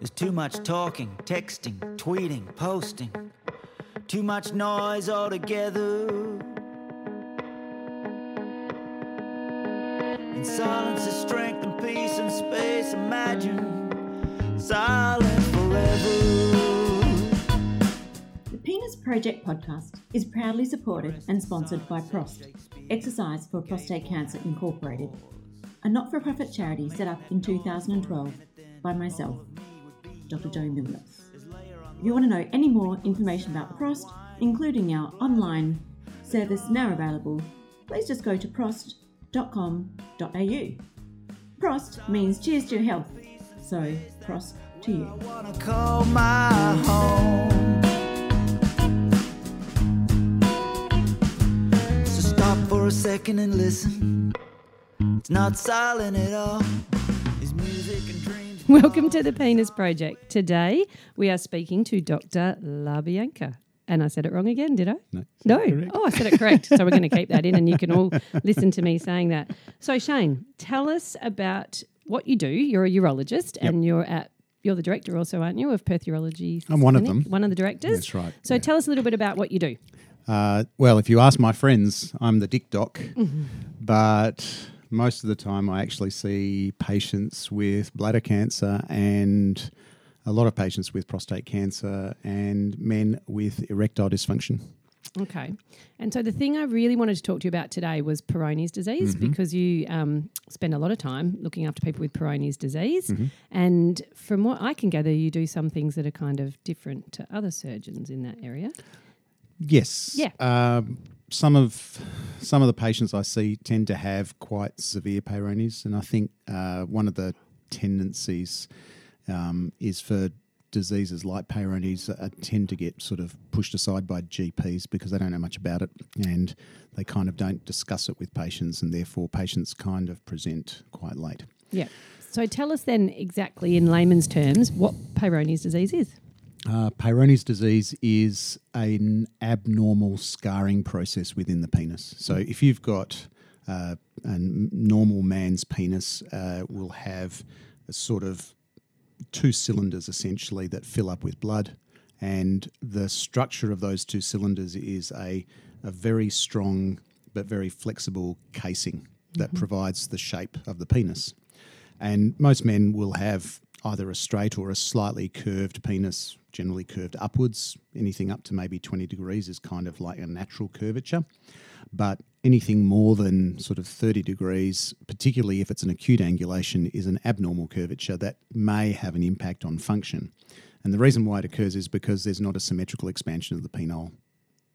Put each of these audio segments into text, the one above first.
There's too much talking, texting, tweeting, posting. Too much noise altogether. In silence is strength and peace and space. Imagine silent forever. The Penis Project podcast is proudly supported and sponsored by PROST, Exercise for Prostate Cancer Incorporated, a not for profit charity set up in 2012 by myself, Dr. Joe Milios. If you want to know any more information about PROST, including our online service now available, please just go to prost.com.au. Prost means cheers to your health, so prost to you. So stop for a second and listen. It's not silent at all. Welcome to the Penis Project. Today we are speaking to Dr. LaBianca. And I said it wrong again, did I? No. No. Oh, I said it correct. so we're going to keep that in and you can all listen to me saying that. So, Shane, tell us about what you do. You're a urologist and you're at you're the director also, aren't you, of Perth Urology? I'm one of them. One of the directors. That's right, So yeah. tell us a little bit about what you do. Uh, well, if you ask my friends, I'm the dick doc, Mm-hmm. but most of the time I actually see patients with bladder cancer and a lot of patients with prostate cancer and men with erectile dysfunction. Okay. And so the thing I really wanted to talk to you about today was Peyronie's disease Mm-hmm. because you um, spend a lot of time looking after people with Peyronie's disease. Mm-hmm. And from what I can gather, you do some things that are kind of different to other surgeons in that area. Yes. Yeah. Um, some of some of the patients I see tend to have quite severe Peyronie's, and I think uh, one of the tendencies um, is for diseases like Peyronie's uh, tend to get sort of pushed aside by GPs because they don't know much about it, and they kind of don't discuss it with patients, and therefore patients kind of present quite late. Yeah. So tell us then exactly in layman's terms what Peyronie's disease is. Uh, Peyronie's disease is an abnormal scarring process within the penis. So if you've got uh, a normal man's penis, uh, will have a sort of two cylinders essentially that fill up with blood, and the structure of those two cylinders is a, a very strong but very flexible casing that provides the shape of the penis. And most men will have either a straight or a slightly curved penis, generally curved upwards. Anything up to maybe 20 degrees is kind of like a natural curvature. But anything more than sort of 30 degrees, particularly if it's an acute angulation, is an abnormal curvature that may have an impact on function. And the reason why it occurs is because there's not a symmetrical expansion of the penile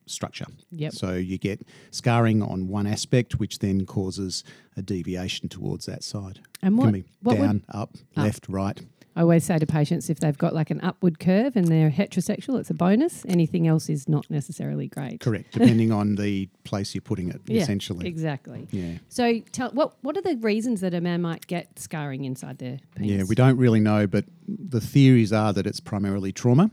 structure. Yep. So you get scarring on one aspect, which then causes a deviation towards that side. And It what- can be what would- down, up, left, right. I always say to patients if they've got like an upward curve and they're heterosexual, it's a bonus. Anything else is not necessarily great. Correct, depending on the place you're putting it, Yeah, essentially. Exactly. Yeah. So tell what what are the reasons that a man might get scarring inside their penis? Yeah, we don't really know, but the theories are that it's primarily trauma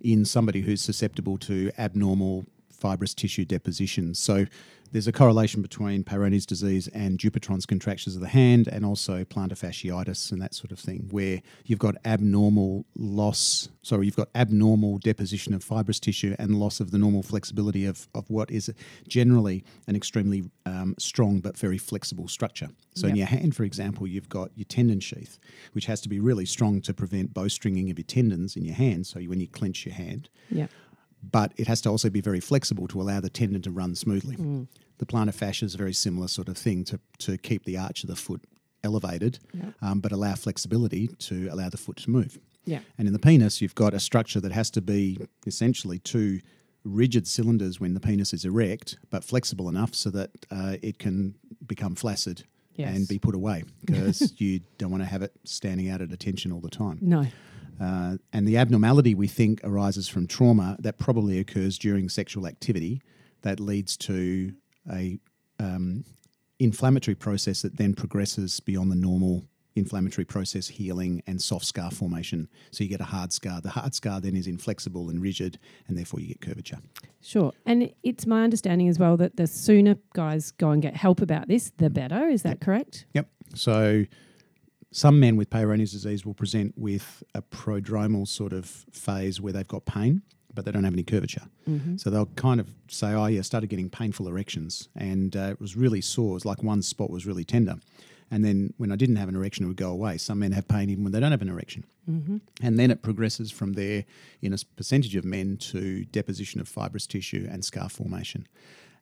in somebody who's susceptible to abnormal fibrous tissue deposition. So there's a correlation between Peyronie's disease and Dupuytren's contractures of the hand and also plantar fasciitis and that sort of thing, where you've got abnormal loss, sorry, you've got abnormal deposition of fibrous tissue and loss of the normal flexibility of, of what is generally an extremely um, strong but very flexible structure. So in your hand, for example, you've got your tendon sheath, which has to be really strong to prevent bowstringing of your tendons in your hand. So when you clench your hand, Yeah. But it has to also be very flexible to allow the tendon to run smoothly. Mm. The plantar fascia is a very similar sort of thing to, to keep the arch of the foot elevated, um, but allow flexibility to allow the foot to move. Yeah. And in the penis, you've got a structure that has to be essentially two rigid cylinders when the penis is erect, but flexible enough so that uh, it can become flaccid Yes. and be put away because you don't want to have it standing out at attention all the time. No. Uh, and the abnormality we think arises from trauma that probably occurs during sexual activity that leads to a um, inflammatory process that then progresses beyond the normal inflammatory process healing and soft scar formation. So you get a hard scar. The hard scar then is inflexible and rigid, and therefore you get curvature. Sure. And it's my understanding as well that the sooner guys go and get help about this, the better. Is that Yep. correct? Yep. So some men with Peyronie's disease will present with a prodromal sort of phase where they've got pain, but they don't have any curvature. So they'll kind of say, "Oh yeah, I started getting painful erections, and uh, it was really sore. It was like one spot was really tender." And then when I didn't have an erection, it would go away. Some men have pain even when they don't have an erection. And then it progresses from there in a percentage of men to deposition of fibrous tissue and scar formation.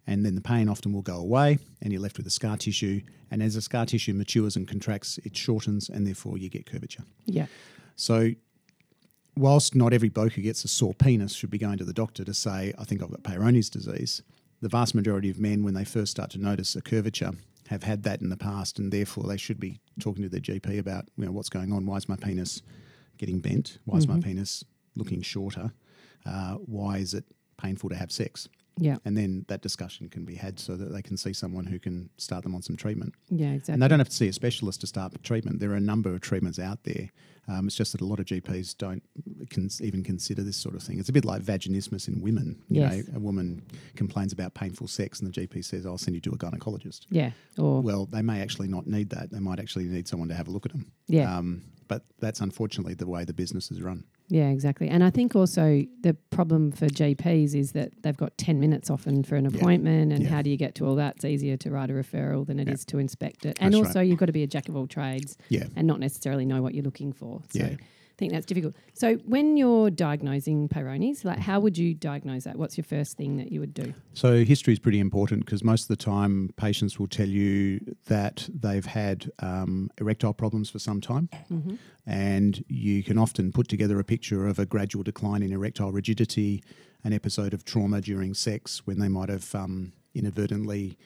And then the pain often will go away and you're left with the scar tissue. And as the scar tissue matures and contracts, it shortens and therefore you get curvature. Yeah. So, whilst not every bloke who gets a sore penis should be going to the doctor to say, I think I've got Peyronie's disease, the vast majority of men, when they first start to notice a curvature, have had that in the past, and therefore they should be talking to their GP about, you know, what's going on. Why is my penis getting bent? Why is my penis looking shorter? Uh, why is it painful to have sex? Yeah. And then that discussion can be had so that they can see someone who can start them on some treatment. Yeah, exactly. And they don't have to see a specialist to start treatment. There are a number of treatments out there. Um, it's just that a lot of GPs don't can even consider this sort of thing. It's a bit like vaginismus in women. You Yes. know, a woman complains about painful sex, and the GP says, "I'll send you to a gynecologist." yeah. Or Well, they may actually not need that. They might actually need someone to have a look at them. Yeah. Um, but that's unfortunately the way the business is run. Yeah, exactly. And I think also the problem for GPs is that they've got 10 minutes often for an appointment. And Yeah. how do you get to all that? It's easier to write a referral than it is to inspect it. And That's also, you've got to be a jack of all trades Yeah. and not necessarily know what you're looking for. So Yeah. Think that's difficult. So when you're diagnosing Peyronie's, like how would you diagnose that? What's your first thing that you would do? So history is pretty important because most of the time patients will tell you that they've had um, erectile problems for some time, and you can often put together a picture of a gradual decline in erectile rigidity, an episode of trauma during sex when they might have um, inadvertently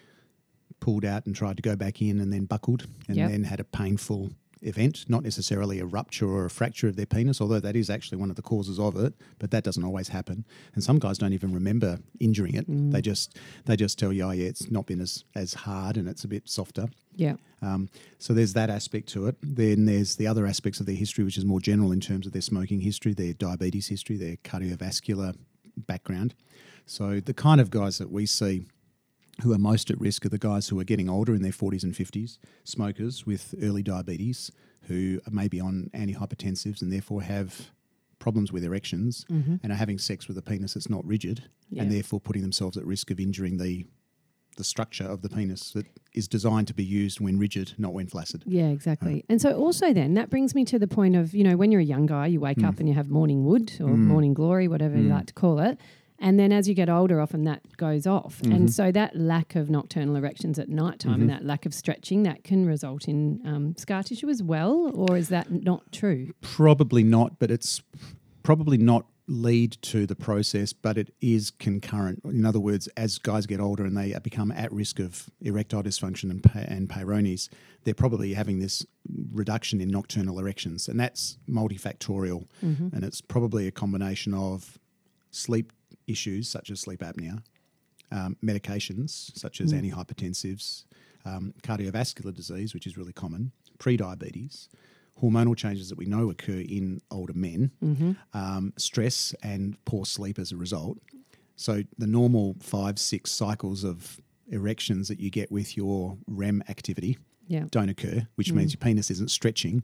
pulled out and tried to go back in and then buckled and Yep. then had a painful event, not necessarily a rupture or a fracture of their penis, although that is actually one of the causes of it, but that doesn't always happen. And some guys don't even remember injuring it. They just they just tell you, oh yeah, it's not been as, as hard and it's a bit softer. Yeah. Um, so there's that aspect to it. Then there's the other aspects of their history, which is more general in terms of their smoking history, their diabetes history, their cardiovascular background. So the kind of guys that we see who are most at risk are the guys who are getting older in their 40s and 50s, smokers with early diabetes who may be on antihypertensives and therefore have problems with erections mm-hmm. and are having sex with a penis that's not rigid Yeah. and therefore putting themselves at risk of injuring the the structure of the penis that is designed to be used when rigid, not when flaccid. Yeah, exactly. Um, and so also then that brings me to the point of, you know, when you're a young guy, you wake hmm. up and you have morning wood or hmm. morning glory, whatever you hmm. like to call it. And then as you get older, often that goes off. And mm-hmm. so that lack of nocturnal erections at night time and mm-hmm. that lack of stretching, that can result in um, scar tissue as well. Or is that not true? Probably not, but it's probably not lead to the process, but it is concurrent. In other words, as guys get older and they become at risk of erectile dysfunction and, and Peyronie's, they're probably having this reduction in nocturnal erections, and that's multifactorial. Mm-hmm. And it's probably a combination of sleep issues such as sleep apnea, um, medications such as antihypertensives, um, cardiovascular disease, which is really common, pre-diabetes, hormonal changes that we know occur in older men, um, stress and poor sleep as a result. So the normal five, six cycles of erections that you get with your REM activity Yeah. don't occur, which means your penis isn't stretching,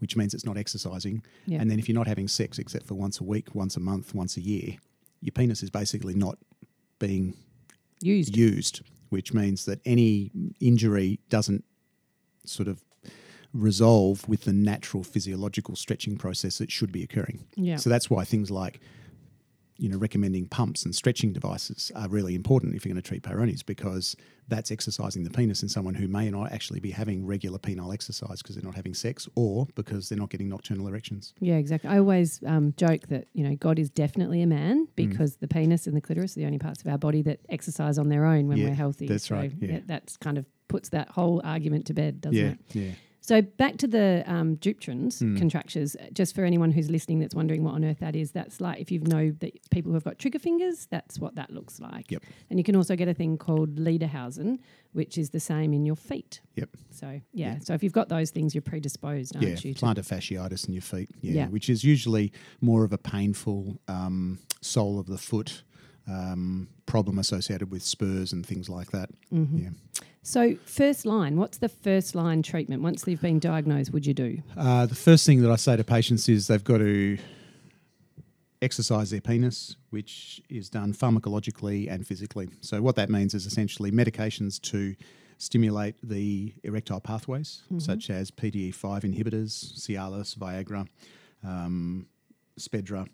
which means it's not exercising. Yeah. And then if you're not having sex except for once a week, once a month, once a year, your penis is basically not being Used. used, which means that any injury doesn't sort of resolve with the natural physiological stretching process that should be occurring. Yeah. So that's why things like you know recommending pumps and stretching devices are really important if you're going to treat Peyronie's because that's exercising the penis in someone who may not actually be having regular penile exercise because they're not having sex or because they're not getting nocturnal erections. Yeah, exactly. I always um, joke that you know God is definitely a man Mm. because the penis and the clitoris are the only parts of our body that exercise on their own when Yeah, we're healthy. that's So right, yeah. that- that's kind of puts that whole argument to bed, doesn't yeah, it? yeah. So back to the um, Dupuytren's Hmm. contractures. Just for anyone who's listening that's wondering what on earth that is, that's like if you know that people who have got trigger fingers, that's what that looks like. Yep. And you can also get a thing called Lederhausen, which is the same in your feet. Yep. So yeah, so if you've got those things, you're predisposed, aren't Yeah, you? plantar fasciitis in your feet. Yeah, Yeah. which is usually more of a painful um, sole of the foot um, problem associated with spurs and things like that. Mm-hmm. Yeah. So first line, what's the first line treatment once they've been diagnosed? Would you do? Uh, the first thing that I say to patients is they've got to exercise their penis, which is done pharmacologically and physically. So what that means is essentially medications to stimulate the erectile pathways, such as PDE5 inhibitors, Cialis, Viagra, um, Spedra.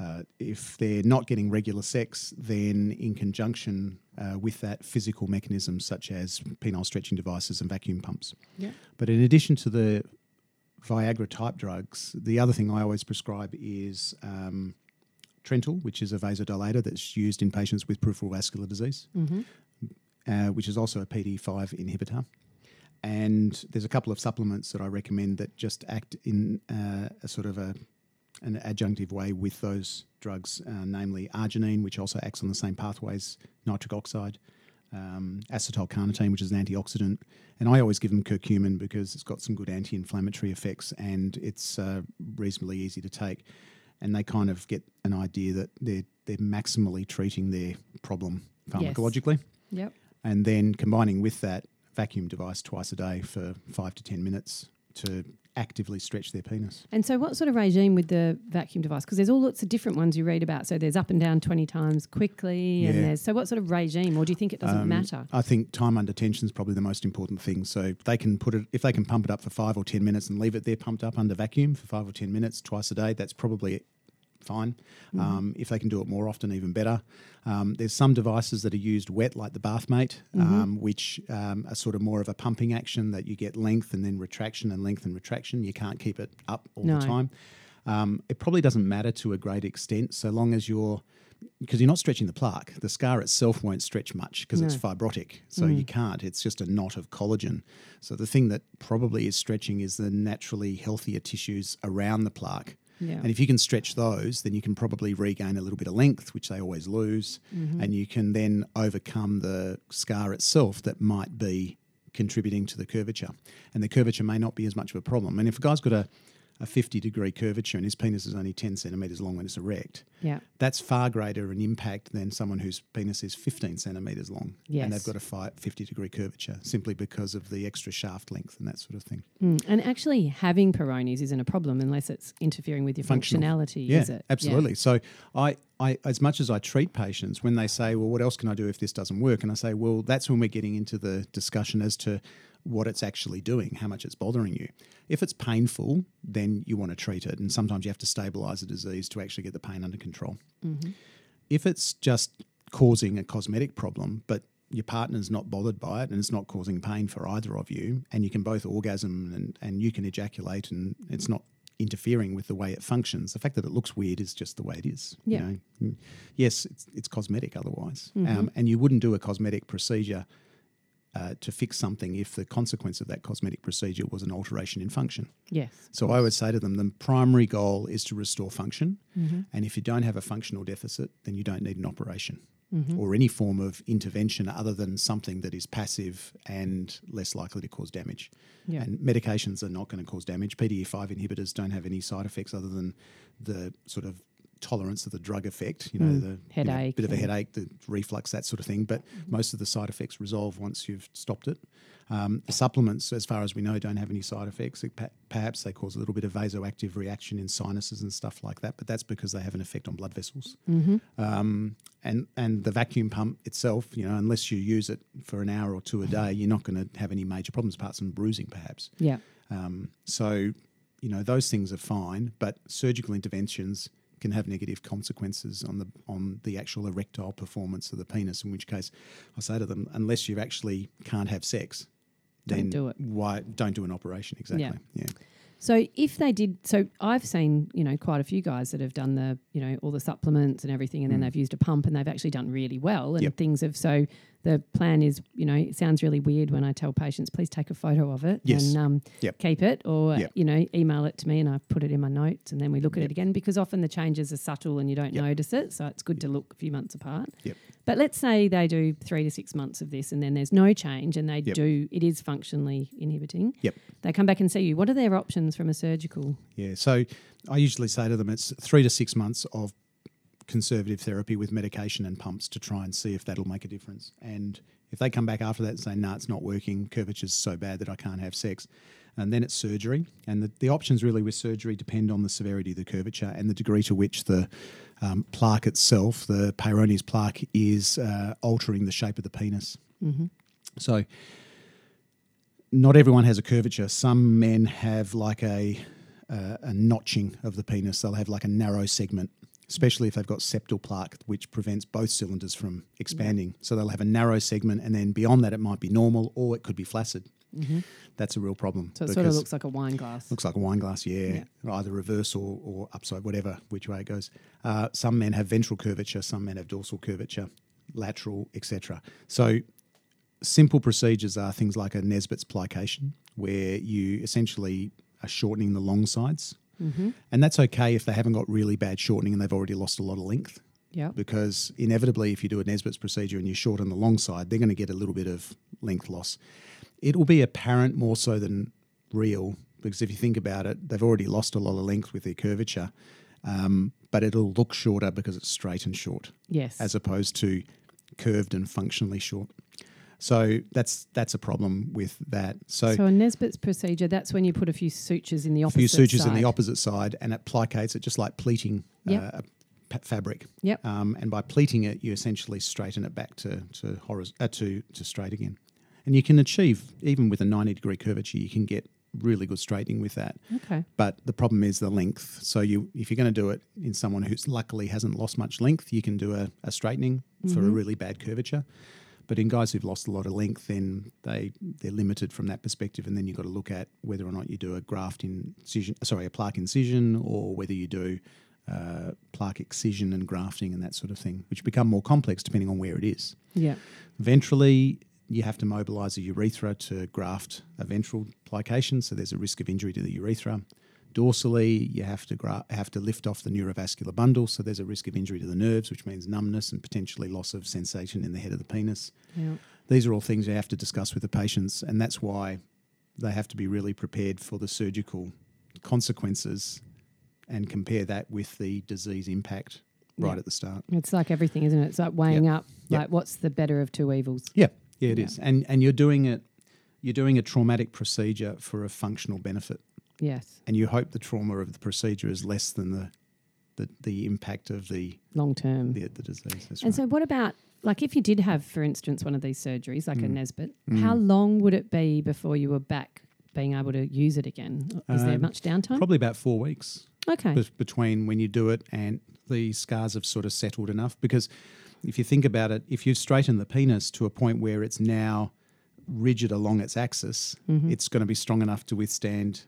Uh, if they're not getting regular sex, then in conjunction uh, with that, physical mechanisms such as penile stretching devices and vacuum pumps. Yeah. But in addition to the Viagra type drugs, the other thing I always prescribe is um, Trental, which is a vasodilator that's used in patients with peripheral vascular disease, uh, which is also a PD5 inhibitor. And there's a couple of supplements that I recommend that just act in uh, a sort of a an adjunctive way with those drugs, uh, namely arginine, which also acts on the same pathways, nitric oxide, um, acetylcarnitine, which is an antioxidant, and I always give them curcumin because it's got some good anti-inflammatory effects and it's uh, reasonably easy to take. And they kind of get an idea that they're they're maximally treating their problem Yes. pharmacologically, Yep. and then combining with that vacuum device twice a day for five to ten minutes to actively stretch their penis. And so, what sort of regime with the vacuum device? Because there's all lots of different ones you read about. So there's up and down twenty times quickly, and Yeah. there's so what sort of regime, or do you think it doesn't Um, matter? I think time under tension is probably the most important thing. So they can put it if they can pump it up for five or ten minutes and leave it there pumped up under vacuum for five or ten minutes twice a day. That's probably fine. Mm-hmm. Um, if they can do it more often, even better. Um, there's some devices that are used wet, like the BathMate, Mm-hmm. um, which um, are sort of more of a pumping action that you get length and then retraction and length and retraction. You can't keep it up all No. the time. Um, it probably doesn't matter to a great extent, so long as you're because you're not stretching the plaque. The scar itself won't stretch much because it's fibrotic, so Mm. you can't. It's just a knot of collagen. So the thing that probably is stretching is the naturally healthier tissues around the plaque. Yeah. And if you can stretch those, then you can probably regain a little bit of length, which they always lose, Mm-hmm. and you can then overcome the scar itself that might be contributing to the curvature. And the curvature may not be as much of a problem. And if a guy's got a, a 50 degree curvature and his penis is only 10 centimetres long when it's erect, Yeah. that's far greater an impact than someone whose penis is 15 centimetres long Yes. and they've got a fi 50 degree curvature simply because of the extra shaft length and that sort of thing. Mm. And actually, having Peyronie's isn't a problem unless it's interfering with your Functional. functionality, Yeah, is it? absolutely. So I, I, as much as I treat patients, when they say, "Well, what else can I do if this doesn't work?" and I say, "Well, that's when we're getting into the discussion as to what it's actually doing, how much it's bothering you. If it's painful, then you want to treat it, and sometimes you have to stabilize the disease to actually get the pain under control. If it's just causing a cosmetic problem, but your partner's not bothered by it and it's not causing pain for either of you, and you can both orgasm and, and you can ejaculate and it's not interfering with the way it functions. The fact that it looks weird is just the way it is. Yeah. You know? Mm. Yes, it's, it's cosmetic otherwise. Um, and you wouldn't do a cosmetic procedure uh, to fix something if the consequence of that cosmetic procedure was an alteration in function. Yes. So I would say to them, the primary goal is to restore function. And if you don't have a functional deficit, then you don't need an operation or any form of intervention other than something that is passive and less likely to cause damage. Yeah. And medications are not going to cause damage. PDE5 inhibitors don't have any side effects other than the sort of tolerance of the drug effect, you know, the you know, Headache bit of a headache, the reflux, that sort of thing. But most of the side effects resolve once you've stopped it. Um, the supplements, as far as we know, don't have any side effects. It Perhaps they cause a little bit of vasoactive reaction in sinuses and stuff like that, but that's because they have an effect on blood vessels. Um, and and the vacuum pump itself, you know, unless you use it for an hour or two a day, you're not going to have any major problems apart from bruising, perhaps. Yeah. Um, so, you know, those things are fine, but surgical interventions can have negative consequences on the on the actual erectile performance of the penis. In which case, I say to them, unless you actually can't have sex, Don't do it. Why don't do an operation? Exactly. Yeah. So if they did, so I've seen you know quite a few guys that have done the you know all the supplements and everything, and then they've used a pump and they've actually done really well, and Mm. Yep. things have so the plan is, you know, it sounds really weird when I tell patients, please take a photo of it Yes. and um, Yep. keep it, or Yep. you know, email it to me and I put it in my notes, and then we look at it again because often the changes are subtle and you don't Yep. notice it, so it's good to look a few months apart. Yep. But let's say they do three to six months of this, and then there's no change, and they Yep. do it is functionally inhibiting. Yep. They come back and see you. What are their options from a surgical? Yeah. So I usually say to them it's three to six months of conservative therapy with medication and pumps to try and see if that'll make a difference. And if they come back after that and say, no, it's not working, curvature's so bad that I can't have sex, and then it's surgery. And the, the options really with surgery depend on the severity of the curvature and the degree to which the um, plaque itself, the Peyronie's plaque, is uh, altering the shape of the penis. So not everyone has a curvature. Some men have like a uh, a notching of the penis. They'll have like a narrow segment, especially if they've got septal plaque, which prevents both cylinders from expanding. So they'll have a narrow segment, and then beyond that, it might be normal or it could be flaccid. That's a real problem. So it sort of looks like a wine glass. Looks like a wine glass, yeah, either reverse or, or upside, whatever, which way it goes. Uh, some men have ventral curvature, some men have dorsal curvature, lateral, etc. So, simple procedures are things like a Nesbitt's plication, where you essentially are shortening the long sides. And that's okay if they haven't got really bad shortening and they've already lost a lot of length Yeah. because inevitably, if you do a Nesbitt's procedure and you shorten the long side, they're going to get a little bit of length loss. It will be apparent more so than real because if you think about it, they've already lost a lot of length with their curvature, um, but it'll look shorter because it's straight and short Yes. as opposed to curved and functionally short. So that's that's a problem with that. So, so a Nesbitt's procedure, that's when you put a few sutures in the opposite side. a few sutures in the opposite side, and it plicates it just like pleating Yep. uh, a fabric. Yep. Um, and by pleating it, you essentially straighten it back to to, horiz- uh, to to straight again. And you can achieve even with a ninety degree curvature, you can get really good straightening with that. Okay. But the problem is the length. So you, if you're going to do it in someone who's luckily hasn't lost much length, you can do a, a straightening for a really bad curvature. But in guys who've lost a lot of length, then they they're limited from that perspective, and then you've got to look at whether or not you do a graft incision, sorry, a plaque incision, or whether you do uh, plaque excision and grafting and that sort of thing, which become more complex depending on where it is. Yeah. Ventrally, you have to mobilise the urethra to graft a ventral plication, so there's a risk of injury to the urethra. Dorsally, you have to gra- have to lift off the neurovascular bundle, so there's a risk of injury to the nerves, which means numbness and potentially loss of sensation in the head of the penis. Yeah. These are all things you have to discuss with the patients, and that's why they have to be really prepared for the surgical consequences and compare that with the disease impact right Yeah. at the start. It's like everything, isn't it? It's like weighing Yep. up, Yep. like what's the better of two evils? Yeah, yeah, it is, and and you're doing it. You're doing a traumatic procedure for a functional benefit, Yes. and you hope the trauma of the procedure is less than the the, the impact of the, Long term. the the disease. That's And right. so, what about like if you did have, for instance, one of these surgeries, like a Mm. Nesbitt, how long would it be before you were back being able to use it again? Is there Um, much downtime? Probably about four weeks okay. be- between when you do it and the scars have sort of settled enough. Because if you think about it, if you straighten the penis to a point where it's now rigid along its axis, Mm-hmm. it's going to be strong enough to withstand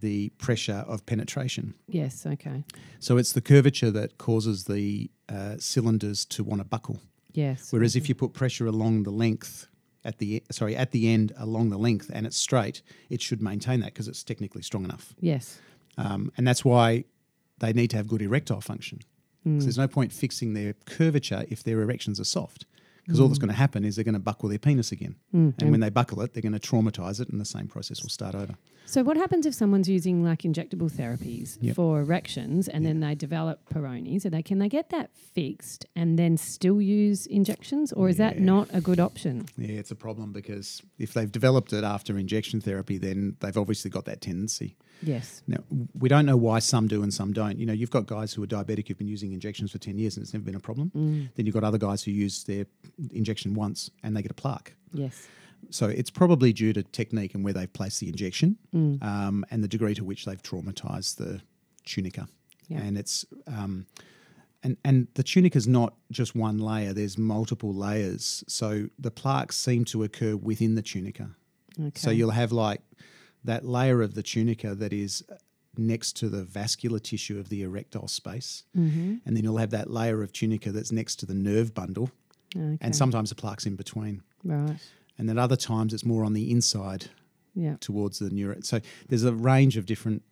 the pressure of penetration. yes. Okay. So it's the curvature that causes the uh, cylinders to want to buckle. Yes. Whereas if you put pressure along the length at the sorry at the end along the length and it's straight, it should maintain that because it's technically strong enough. yes. Um, and that's why they need to have good erectile function. 'Cause there's no point fixing their curvature if their erections are soft. Because all that's mm. going to happen is they're going to buckle their penis again. Mm, and when they buckle it, they're going to traumatize it and the same process will start over. So, what happens if someone's using like injectable therapies Yep. for erections and then they develop Peyronie? So, they can they get that fixed and then still use injections, or is that not a good option? Yeah, it's a problem because if they've developed it after injection therapy, then they've obviously got that tendency. Yes. Now, we don't know why some do and some don't. You know, you've got guys who are diabetic who've been using injections for 10 years and it's never been a problem. Then you've got other guys who use their injection once and they get a plaque. Yes. So it's probably due to technique and where they've placed the injection um, and the degree to which they've traumatized the tunica. Yeah. And it's um, and and the tunica is not just one layer. There's multiple layers. So the plaques seem to occur within the tunica. Okay. So you'll have like that layer of the tunica that is next to the vascular tissue of the erectile space. Mm-hmm. And then you'll have that layer of tunica that's next to the nerve bundle. Okay. and sometimes the plaque's in between. right. And then other times it's more on the inside Yeah. towards the neuro. So there's a range of different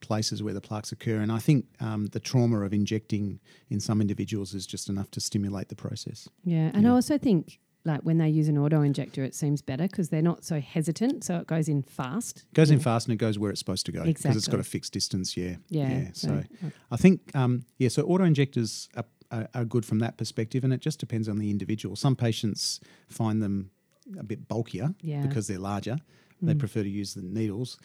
places where the plaques occur, and I think um, the trauma of injecting in some individuals is just enough to stimulate the process. Yeah, and I also think like when they use an auto injector, it seems better because they're not so hesitant, so it goes in fast. It goes in fast and it goes where it's supposed to go because it's got a fixed distance. Yeah, Yeah, So so- I think um, yeah. So auto injectors are, are, are good from that perspective, and it just depends on the individual. Some patients find them a bit bulkier Yeah. because they're larger. They Mm. prefer to use the needles.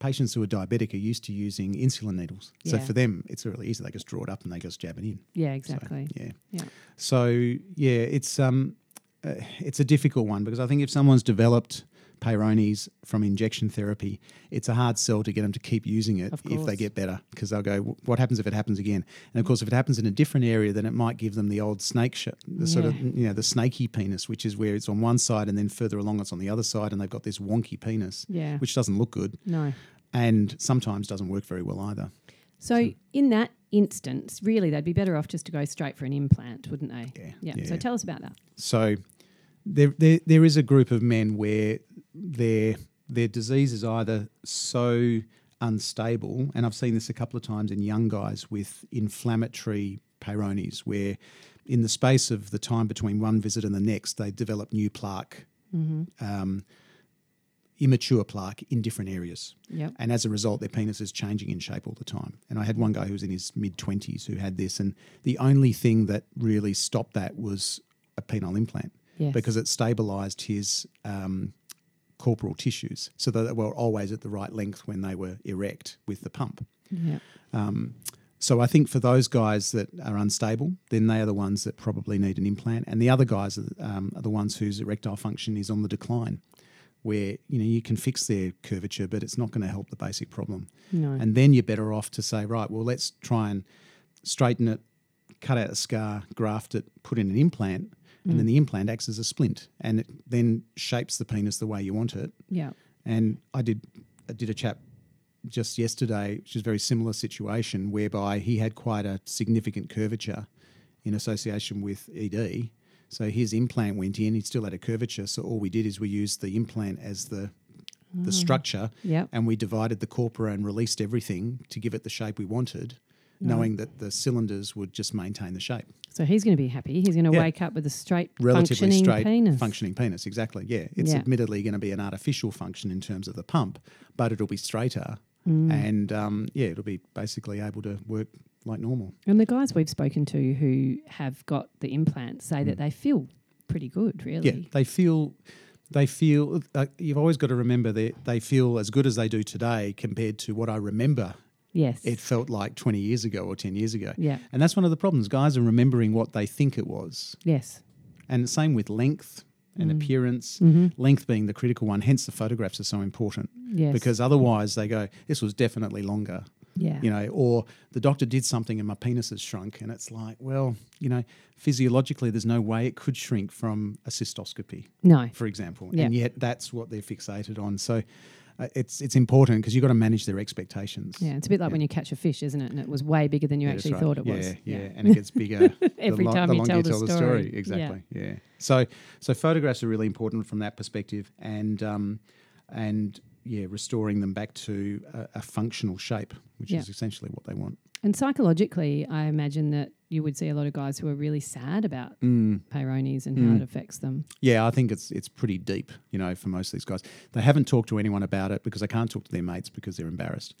Patients who are diabetic are used to using insulin needles, so Yeah. for them it's really easy. They just draw it up and they just jab it in. Yeah, So, exactly. yeah. Yeah. So yeah, it's um, uh, it's a difficult one because I think if someone's developed Peyronie's from injection therapy, it's a hard sell to get them to keep using it if they get better because they'll go, what happens if it happens again? And of course, if it happens in a different area, then it might give them the old snake, sh- the sort of Yeah. you know the snaky penis, which is where it's on one side and then further along it's on the other side, and they've got this wonky penis, Yeah. which doesn't look good No. and sometimes doesn't work very well either. So in that instance, really, they'd be better off just to go straight for an implant, wouldn't they? Yeah, Yeah. So tell us about that. So there, there, there is a group of men where their their disease is either so unstable, and I've seen this a couple of times in young guys with inflammatory Peyronie's, where in the space of the time between one visit and the next, they develop new plaque, um, immature plaque in different areas. Yep. And as a result, their penis is changing in shape all the time. And I had one guy who was in his mid 20s who had this, and the only thing that really stopped that was a penile implant Yes. because it stabilized his um, corporal tissues so that they were always at the right length when they were erect with the pump. Yeah. So I think for those guys that are unstable, then they are the ones that probably need an implant, and the other guys are, um, are the ones whose erectile function is on the decline, where you know you can fix their curvature, but it's not going to help the basic problem. No. And then you're better off to say, right, well, let's try and straighten it, cut out the scar, graft it, put in an implant, and then mm. the implant acts as a splint, and it then shapes the penis the way you want it. Yeah. And I did I did a chap just yesterday, which is a very similar situation, whereby he had quite a significant curvature in association with ED. So his implant went in, he still had a curvature. So all we did is we used the implant as the the structure Yep. and we divided the corpora and released everything to give it the shape we wanted, knowing that the cylinders would just maintain the shape. So he's going to be happy. He's going to Yeah. wake up with a straight, relatively functioning straight penis. functioning penis. Exactly. Yeah, it's Yeah. admittedly going to be an artificial function in terms of the pump, but it'll be straighter, Mm. and um, yeah, it'll be basically able to work like normal. And the guys we've spoken to who have got the implant say that they feel pretty good, really. Mm. Yeah, they feel. They feel. Uh, you've always got to remember that they feel as good as they do today compared to what I remember Yes. it felt like 20 years ago or 10 years ago. Yeah. And that's one of the problems. Guys are remembering what they think it was. yes. And same with length Mm. and appearance, Mm-hmm. length being the critical one. Hence, the photographs are so important. Yes. Because otherwise, they go, this was definitely longer. Yeah. You know, or the doctor did something and my penis has shrunk. And it's like, well, you know, physiologically, there's no way it could shrink from a cystoscopy, No. for example. Yeah. And yet, that's what they're fixated on. So, uh, it's it's important because you've got to manage their expectations. Yeah, it's a bit like when you catch a fish, isn't it? And it was way bigger than you Yeah, actually right. thought it yeah, was. Yeah, yeah, and it gets bigger Every lo- time you tell you the tell the story. story. Yeah. Exactly. Yeah. So so photographs are really important from that perspective, and um, and yeah, restoring them back to a, a functional shape, which Yeah. is essentially what they want. And psychologically, I imagine that you would see a lot of guys who are really sad about Mm. Peyronie's and how it affects them. Yeah, I think it's it's pretty deep, you know, for most of these guys. They haven't talked to anyone about it because they can't talk to their mates because they're embarrassed.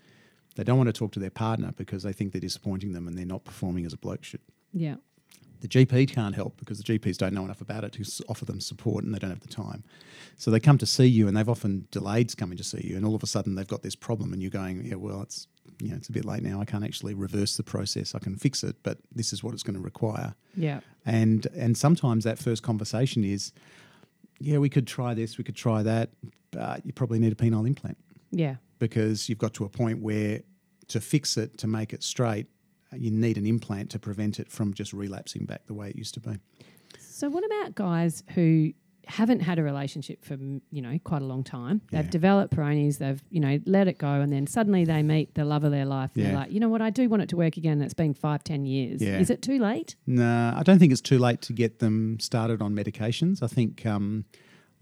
They don't want to talk to their partner because they think they're disappointing them and they're not performing as a bloke should. Yeah. The GP can't help because the GPs don't know enough about it to offer them support and they don't have the time. So they come to see you and they've often delayed coming to see you and all of a sudden they've got this problem and you're going, yeah, well, it's you know, it's a bit late now. I can't actually reverse the process. I can fix it, but this is what it's going to require. Yeah. And and sometimes that first conversation is, yeah, we could try this, we could try that, but you probably need a penile implant Yeah. because you've got to a point where to fix it, to make it straight, you need an implant to prevent it from just relapsing back the way it used to be. So, what about guys who haven't had a relationship for you know quite a long time. They've Yeah. developed Peyronie's, they've you know let it go, and then suddenly they meet the love of their life. And Yeah. They're like, you know what, I do want it to work again. It's been five, ten years. Yeah. Is it too late? No, I don't think it's too late to get them started on medications. I think um,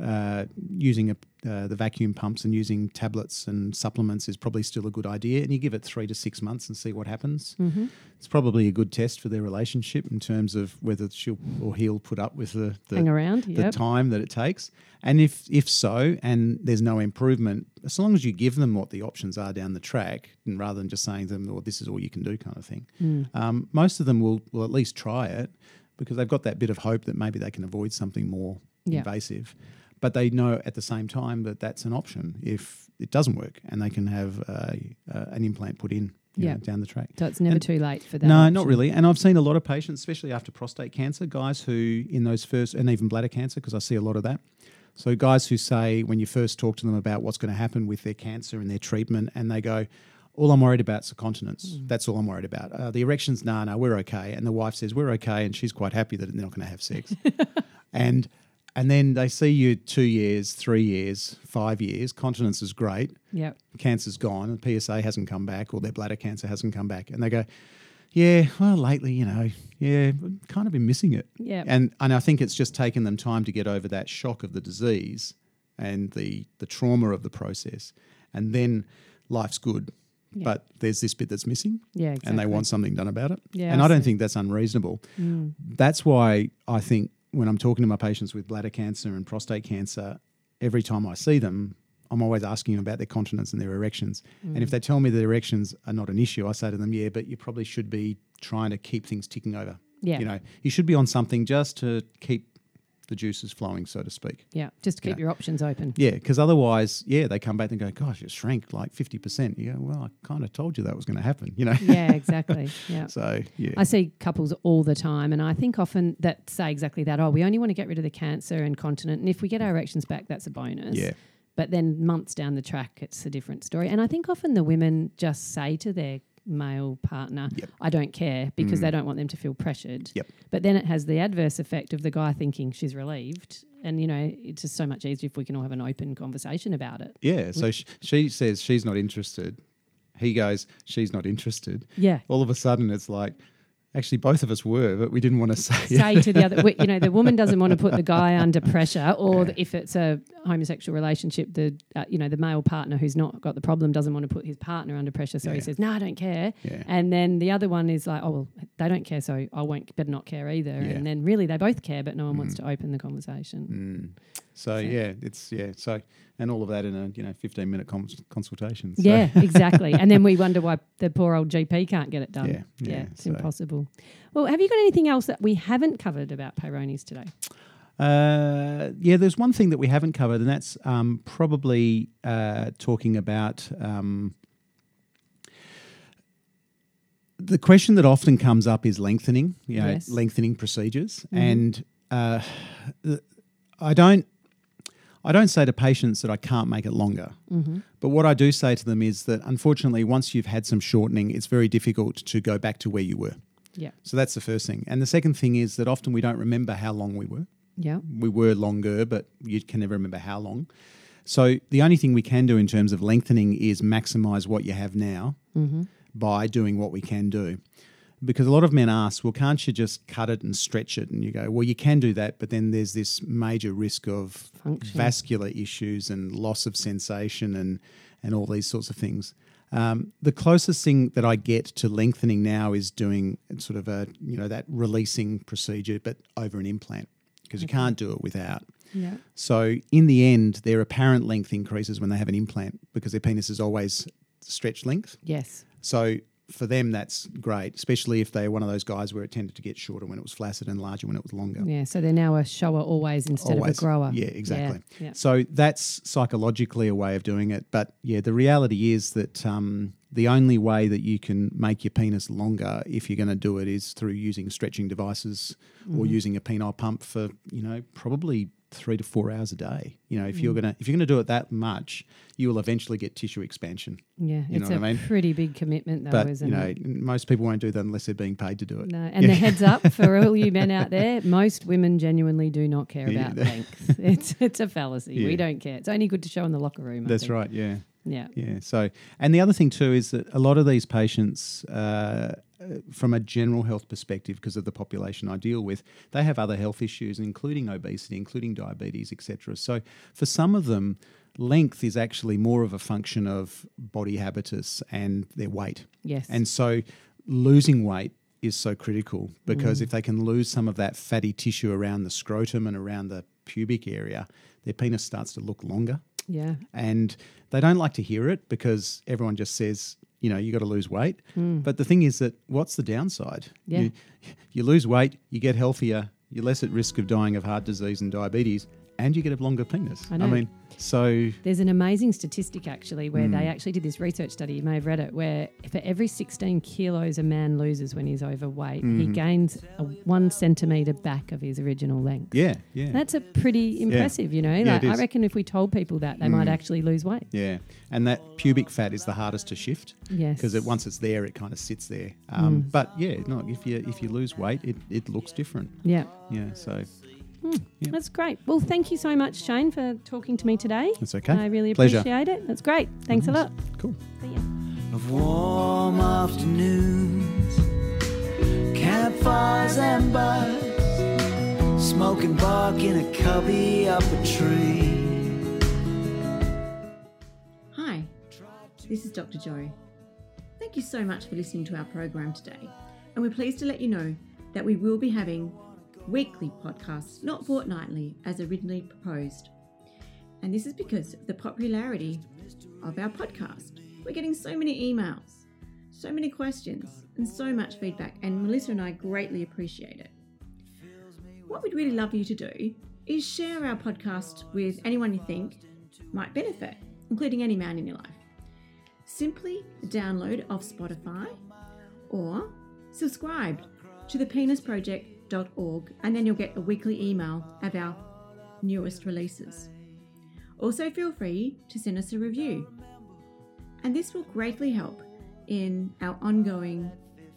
uh, using a, uh, the vacuum pumps and using tablets and supplements is probably still a good idea. And you give it three to six months and see what happens. Mm-hmm. It's probably a good test for their relationship in terms of whether she'll or he'll put up with the, the Hang around. the Yep. time that it takes. And if if so, and there's no improvement, as long as you give them what the options are down the track, and rather than just saying to them, "Well, this is all you can do," kind of thing, Mm. um, most of them will will at least try it because they've got that bit of hope that maybe they can avoid something more Yeah. invasive. But they know at the same time that that's an option if it doesn't work, and they can have uh, uh, an implant put in Yeah. know, down the track. So it's never And- too late for that. No, option. not really. And I've seen a lot of patients, especially after prostate cancer, guys who in those first, and even bladder cancer, because I see a lot of that. So guys who say when you first talk to them about what's going to happen with their cancer and their treatment, and they go, "All I'm worried about is continence. That's all I'm worried about. Uh, the erections, no, no, we're okay." And the wife says, "We're okay," and she's quite happy that they're not going to have sex. and and then they see you two years, three years, five years. Continence is great Yep. cancer's gone and PSA hasn't come back or their bladder cancer hasn't come back. And they go, yeah, well, lately, you know, yeah, kind of been missing it. Yep. And, and I think it's just taken them time to get over that shock of the disease and the, the trauma of the process. And then life's good. Yeah. But there's this bit that's missing Yeah. and they want something done about it. Yeah, and I I don't think that's unreasonable. Mm. That's why I think when I'm talking to my patients with bladder cancer and prostate cancer, every time I see them, I'm always asking them about their continence and their erections. And Mm. if they tell me that erections are not an issue, I say to them, yeah, but you probably should be trying to keep things ticking over. Yeah. You know, you should be on something just to keep the juices flowing, so to speak. Yeah. Just to keep your options open. Yeah, because otherwise, yeah, they come back and go, gosh, it shrank like 50%. You go, well, I kind of told you that was going to happen, you know? yeah. Exactly. Yeah. so, yeah. I see couples all the time, and I think often that say exactly that. Oh, we only want to get rid of the cancer and continent, and if we get our erections back, that's a bonus. Yeah. But then months down the track, it's a different story. And I think often the women just say to their male partner, Yep. I don't care, because they mm. don't want them to feel pressured. Yep. But then it has the adverse effect of the guy thinking she's relieved. And, you know, it's just so much easier if we can all have an open conversation about it. Yeah, so sh- she says she's not interested. He goes, she's not interested. Yeah. All of a sudden, it's like, actually, both of us were, but we didn't want to say it. say to the other, you know, the woman doesn't want to put the guy under pressure, or Yeah. if it's a homosexual relationship, the uh, you know the male partner who's not got the problem doesn't want to put his partner under pressure, so he says, "No, I don't care," Yeah. and then the other one is like, "Oh well, they don't care, so I won't better not care either," Yeah. Mm. and then really they both care, but no one wants to open the conversation. So yeah, it's yeah. So and all of that in a you know fifteen minute cons- consultation. So, Yeah, exactly. and then we wonder why the poor old GP can't get it done. Yeah, yeah, it's so- impossible. Well, have you got anything else that we haven't covered about Peyronie's today? Uh, yeah, there's one thing that we haven't covered, and that's um, probably uh, talking about um, the question that often comes up is lengthening. You know, Yes. lengthening procedures, and uh, I don't. I don't say to patients that I can't make it longer. Mm-hmm. But what I do say to them is that unfortunately, once you've had some shortening, it's very difficult to go back to where you were. Yeah, So that's the first thing. And the second thing is that often we don't remember how long we were yeah, we were longer, but you can never remember how long. So the only thing we can do in terms of lengthening is maximize what you have now mm-hmm. by doing what we can do. Because a lot of men ask, well, can't you just cut it and stretch it? And you go, well, you can do that, but then there's this major risk of Function. vascular issues and loss of sensation and, and all these sorts of things. Um, the closest thing that I get to lengthening now is doing sort of a, you know, that releasing procedure, but over an implant because you can't do it without. yeah. So in the end, their apparent length increases when they have an implant because their penis is always stretch length. Yes. So for them, that's great, especially if they're one of those guys where it tended to get shorter when it was flaccid and larger when it was longer. Yeah, so they're now a shower always instead Always. of a grower. Yeah, exactly. Yeah, yeah. So that's psychologically a way of doing it. But yeah, the reality is that um, the only way that you can make your penis longer, if you're going to do it, is through using stretching devices Mm-hmm. or using a penile pump for you know probably three to four hours a day. You know, if Mm. you're gonna if you're gonna do it that much, you will eventually get tissue expansion. Yeah, You it's know a what I mean? pretty big commitment, though, but isn't you know, it? most people won't do that unless they're being paid to do it. No, and Yeah. the heads up for all you men out there: most women genuinely do not care Yeah, about length. It's it's a fallacy. Yeah. We don't care. It's only good to show in the locker room. I That's think. right. Yeah. Yeah. Yeah. So, and the other thing too is that a lot of these patients, uh, from a general health perspective, because of the population I deal with, they have other health issues, including obesity, including diabetes, etc. So, for some of them, length is actually more of a function of body habitus and their weight. Yes. And so, losing weight is so critical because mm. if they can lose some of that fatty tissue around the scrotum and around the pubic area, their penis starts to look longer yeah. and they don't like to hear it because everyone just says you know you got to lose weight Hmm. but the thing is that what's the downside Yeah. you, you lose weight you get healthier you're less at risk of dying of heart disease and diabetes and you get a longer penis I know. mean so There's an amazing statistic actually where Hmm. they actually did this research study. You may have read it, where for every 16 kilos a man loses when he's overweight, Mm-hmm. he gains a one centimetre back of his original length. yeah yeah That's a pretty impressive, yeah. you know. Yeah, like, I. Mm. reckon if we told people that, they might actually lose weight. yeah and that pubic fat is the hardest to shift Yes. because it, once it's there it kind of sits there um, Mm. but yeah no if you if you lose weight it, it looks different Yeah. yeah so Hmm, yeah. That's great. Well, thank you so much, Shane, for talking to me today. That's okay. I really Pleasure. appreciate it. That's great. Thanks a lot. cool See ya. of warm afternoons, campfires and buzz, smoking bark in a cubby up a tree. Hi, this is Dr. Jo. Thank you so much for listening to our program today, and we're pleased to let you know that we will be having weekly podcasts, not fortnightly as originally proposed. And this is because of the popularity of our podcast. We're getting so many emails, so many questions, and so much feedback, and Melissa and I greatly appreciate it. What we'd really love you to do is share our podcast with anyone you think might benefit, including any man in your life. Simply download off Spotify or subscribe to thepenisproject.org and then you'll get a weekly email of our newest releases. Also, feel free to send us a review, and this will greatly help in our ongoing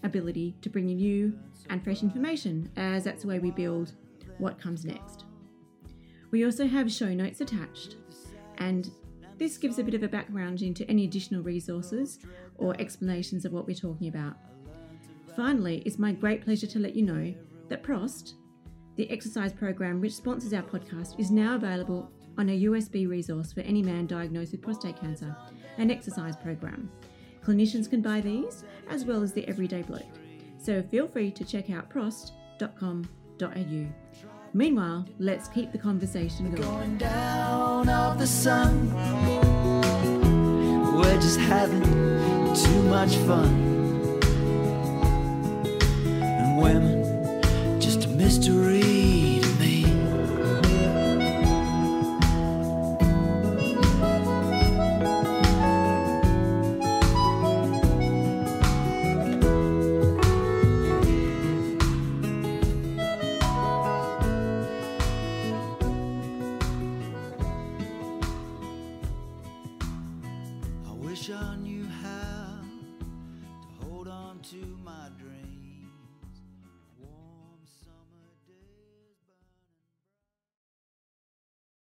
ability to bring you new and fresh information, as that's the way we build what comes next. We also have show notes attached, and this gives a bit of a background into any additional resources or explanations of what we're talking about. Finally, it's my great pleasure to let you know that PROST, the exercise program which sponsors our podcast, is now available on a USB resource for any man diagnosed with prostate cancer, an exercise program. Clinicians can buy these as well as the Everyday Bloke. So feel free to check out prost.com.au. Meanwhile, let's keep the conversation going. The sun. We're just having too much fun. And women, mystery